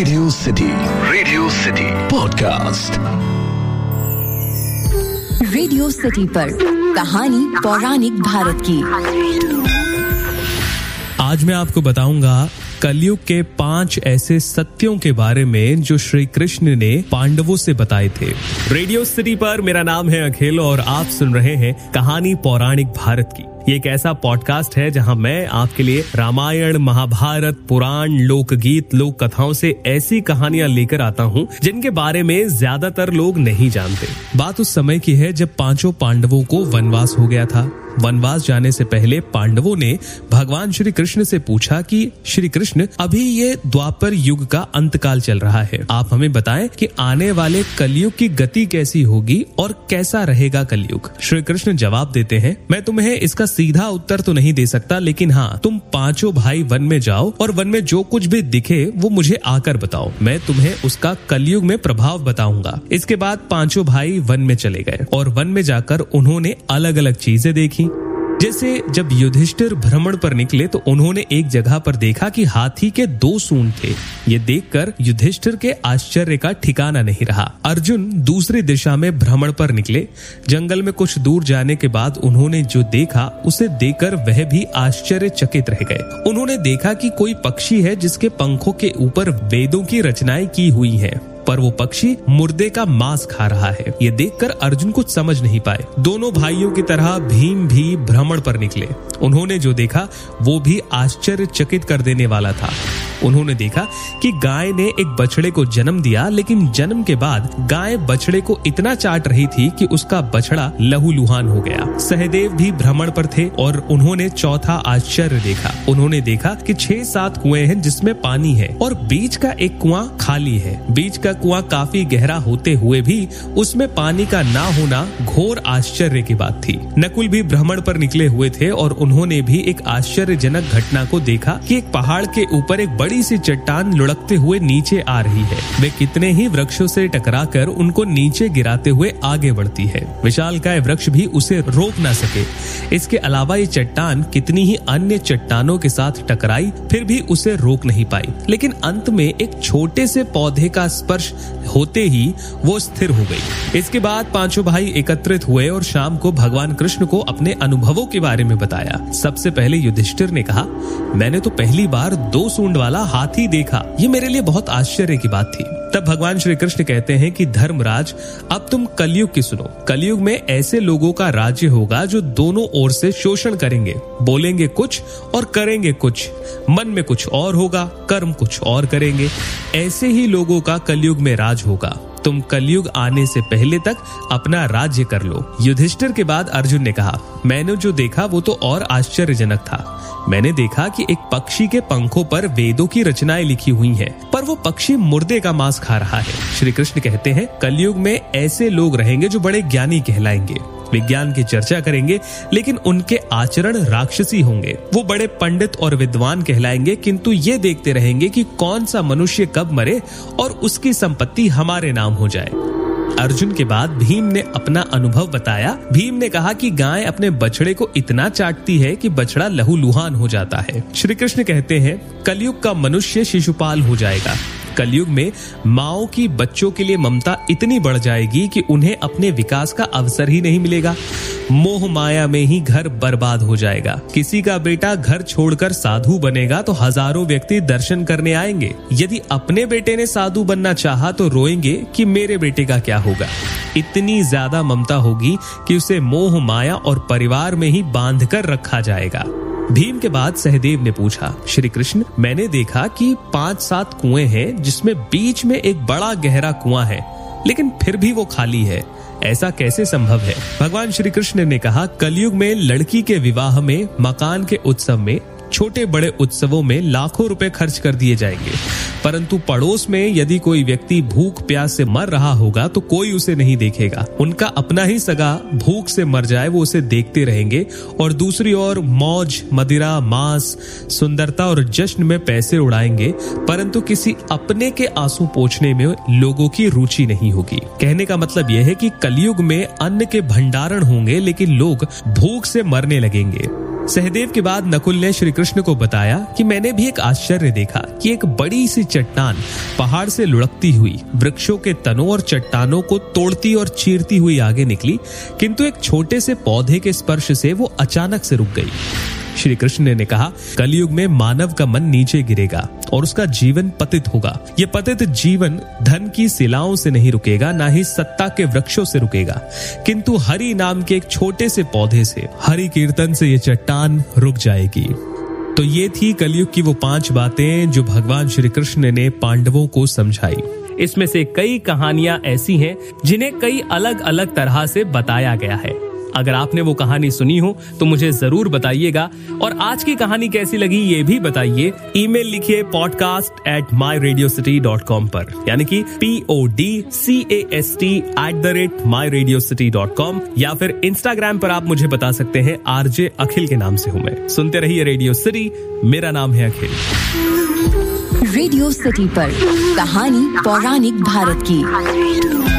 Radio city radio city podcast radio city पर कहानी पौराणिक भारत की। आज मैं आपको बताऊँगा कलयुग के पाँच ऐसे सत्यों के बारे में जो श्री कृष्ण ने पांडवों से बताए थे। रेडियो सिटी पर मेरा नाम है अखिल और आप सुन रहे हैं कहानी पौराणिक भारत की। ये एक ऐसा पॉडकास्ट है जहाँ मैं आपके लिए रामायण, महाभारत, पुराण, लोकगीत लोक कथाओं से ऐसी कहानियाँ लेकर आता हूँ, जिनके बारे में ज़्यादातर लोग नहीं जानते। बात उस समय की है जब पाँचों पांडवों को वनवास हो गया था। वनवास जाने से पहले पांडवों ने भगवान श्री कृष्ण से पूछा कि, श्री कृष्ण, अभी ये द्वापर युग का अंतकाल चल रहा है। आप हमें बताएँ कि आने वाले कलयुग की गति कैसी होगी और कैसा रहेगा कलयुग? श्री कृष्ण जवाब देते हैं, मैं तुम्हें इसका सीधा उत्तर तो नहीं दे सकता, लेकिन हाँ तुम पाँचों भाई वन में जाओ और वन में जो कुछ भी दिखे, वो मुझे आकर बताओ। मैं तुम्हें उसका कलयुग में प्रभाव बताऊँगा। इसके बाद पाँचों भाई वन में चले गए और वन में जाकर उन्होंने अलग अलग चीज़ें देखी। जैसे जब युधिष्ठिर भ्रमण पर निकले तो उन्होंने एक जगह पर देखा कि हाथी के दो सूंड थे। ये देखकर युधिष्ठिर के आश्चर्य का ठिकाना नहीं रहा। अर्जुन दूसरी दिशा में भ्रमण पर निकले। जंगल में कुछ दूर जाने के बाद उन्होंने जो देखा, उसे देखकर वह भी आश्चर्यचकित रह गए। उन्होंने देखा कि कोई पक्षी है जिसके पंखों के ऊपर वेदों की रचनाएँ की हुई हैं। पर वो पक्षी मुर्दे का मांस खा रहा है। ये देखकर अर्जुन कुछ समझ नहीं पाए। दोनों भाइयों की तरह भीम भी भ्रमण पर निकले। उन्होंने जो देखा, वो भी आश्चर्यचकित कर देने वाला था। उन्होंने देखा कि गाय ने एक बछड़े को जन्म दिया, लेकिन जन्म के बाद गाय बछड़े को इतना चाट रही थी कि उसका बछड़ा लहूलुहान हो गया। सहदेव भी भ्रमण पर थे और उन्होंने चौथा आश्चर्य देखा। उन्होंने देखा कि छह सात कुएँ हैं जिसमें पानी है और बीच का एक कुआँ खाली है। बीच का कुआँ काफ़ी गहरा होते हुए भी उसमें पानी का ना होना घोर आश्चर्य की बात थी। नकुल भी भ्रमण पर निकले हुए थे और उन्होंने भी एक आश्चर्यजनक घटना को देखा कि एक पहाड़ के ऊपर एक बड़ी सी चट्टान लुढ़कते हुए नीचे आ रही है। वे कितने ही वृक्षों से टकराकर उनको नीचे गिराते हुए आगे बढ़ती है। विशाल का वृक्ष भी उसे रोक ना सके। इसके अलावा ये चट्टान कितनी ही अन्य चट्टानों के साथ टकराई, फिर भी उसे रोक नहीं पाई। लेकिन अंत में एक छोटे से पौधे का स्पर्श होते ही वो स्थिर हो गई। इसके बाद पाँचों भाई एकत्रित हुए और शाम को भगवान कृष्ण को अपने अनुभवों के बारे में बताया। सबसे पहले युधिष्ठिर ने कहा, मैंने तो पहली बार दो सूंड वाला हाथी देखा। ये मेरे लिए बहुत आश्चर्य की बात थी। तब भगवान श्री कृष्ण कहते हैं कि, धर्मराज, अब तुम कलयुग की सुनो। कलयुग में ऐसे लोगों का राज्य होगा जो दोनों ओर से शोषण करेंगे। बोलेंगे कुछ और करेंगे कुछ। मन में कुछ और होगा, कर्म कुछ और करेंगे। ऐसे ही लोगों का कलयुग में राज होगा। तुम कलयुग आने से पहले तक अपना राज्य कर लो। युधिष्ठिर के बाद अर्जुन ने कहा मैंने जो देखा वो तो और आश्चर्यजनक था। मैंने देखा कि एक पक्षी के पंखों पर वेदों की रचनाएँ लिखी हुई हैं, पर वो पक्षी मुर्दे का मांस खा रहा है। श्री कृष्ण कहते हैं कलयुग में ऐसे लोग रहेंगे जो बड़े ज्ञानी कहलाएँगे। विज्ञान की चर्चा करेंगे, लेकिन उनके आचरण राक्षसी होंगे। वो बड़े पंडित और विद्वान कहलाएँगे, किंतु ये देखते रहेंगे कि कौन सा मनुष्य कब मरे और उसकी संपत्ति हमारे नाम हो जाए। अर्जुन के बाद भीम ने अपना अनुभव बताया। भीम ने कहा कि गाय अपने बछड़े को इतना चाटती है कि बछड़ा लहू लुहान हो जाता है। श्री कृष्ण कहते हैं, कलयुग का मनुष्य शिशुपाल हो जाएगा। कलयुग में माओ की बच्चों के लिए ममता इतनी बढ़ जाएगी कि उन्हें अपने विकास का अवसर ही नहीं मिलेगा। मोह माया में ही घर बर्बाद हो जाएगा। किसी का बेटा घर छोड़कर साधु बनेगा तो हज़ारों व्यक्ति दर्शन करने आएँगे। यदि अपने बेटे ने साधु बनना चाहा तो रोएँगे कि मेरे बेटे का क्या होगा। इतनी ज़्यादा ममता होगी कि उसे मोह माया और परिवार में ही बाँध कर रखा जाएगा। भीम के बाद सहदेव ने पूछा, श्री कृष्ण, मैंने देखा कि पाँच सात कुएँ हैं, जिसमें बीच में एक बड़ा गहरा कुआँ है, लेकिन फिर भी वो खाली है। ऐसा कैसे संभव है? भगवान श्री कृष्ण ने कहा, कलयुग में लड़की के विवाह में, मकान के उत्सव में छोटे बड़े उत्सवों में लाखों रुपए खर्च कर दिए जाएँगे। परंतु पड़ोस में यदि कोई व्यक्ति भूख, प्यास से मर रहा होगा तो कोई उसे नहीं देखेगा। उनका अपना ही सगा भूख से मर जाए, वो उसे देखते रहेंगे। और दूसरी ओर मौज, मदिरा, मांस, सुंदरता और जश्न में पैसे उड़ाएँगे, परंतु किसी अपने के आँसू पोछने में लोगों की रुचि नहीं होगी। कहने का मतलब यह है कि कलयुग में अन्न के भंडारण होंगे, लेकिन लोग भूख से मरने लगेंगे। सहदेव के बाद नकुल ने श्री कृष्ण को बताया कि मैंने भी एक आश्चर्य देखा कि एक बड़ी सी चट्टान पहाड़ से लुढ़कती हुई, वृक्षों के तनों और चट्टानों को तोड़ती और चीरती हुई आगे निकली, किंतु एक छोटे से पौधे के स्पर्श से वो अचानक से रुक गई। श्री कृष्ण ने कहा, कलयुग में मानव का मन नीचे गिरेगा। और उसका जीवन पतित होगा। ये पतित जीवन धन की शिलाओं से नहीं रुकेगा, ना ही सत्ता के वृक्षों से रुकेगा। किंतु हरि नाम के एक छोटे से पौधे से, हरि कीर्तन से ये चट्टान रुक जाएगी। तो ये थी कलयुग की वो पाँच बातें जो भगवान श्री कृष्ण ने पांडवों को समझाई। इसमें से कई कहानियाँ ऐसी हैं जिन्हें कई अलग अलग तरह से बताया गया है। अगर आपने वो कहानी सुनी हो तो मुझे ज़रूर बताइएगा। और आज की कहानी कैसी लगी, ये भी बताइए। ईमेल लिखिए podcast at my radio city dot com पर। यानी कि P O D C S T at the rate my radio city dot com या फिर इंस्टाग्राम पर आप मुझे बता सकते हैं, आरजे अखिल के नाम से हूँ मैं। सुनते रहिए रेडियो सिटी मेरा नाम है अखिल। रेडियो सिटी पर कहानी पौराणिक भारत की।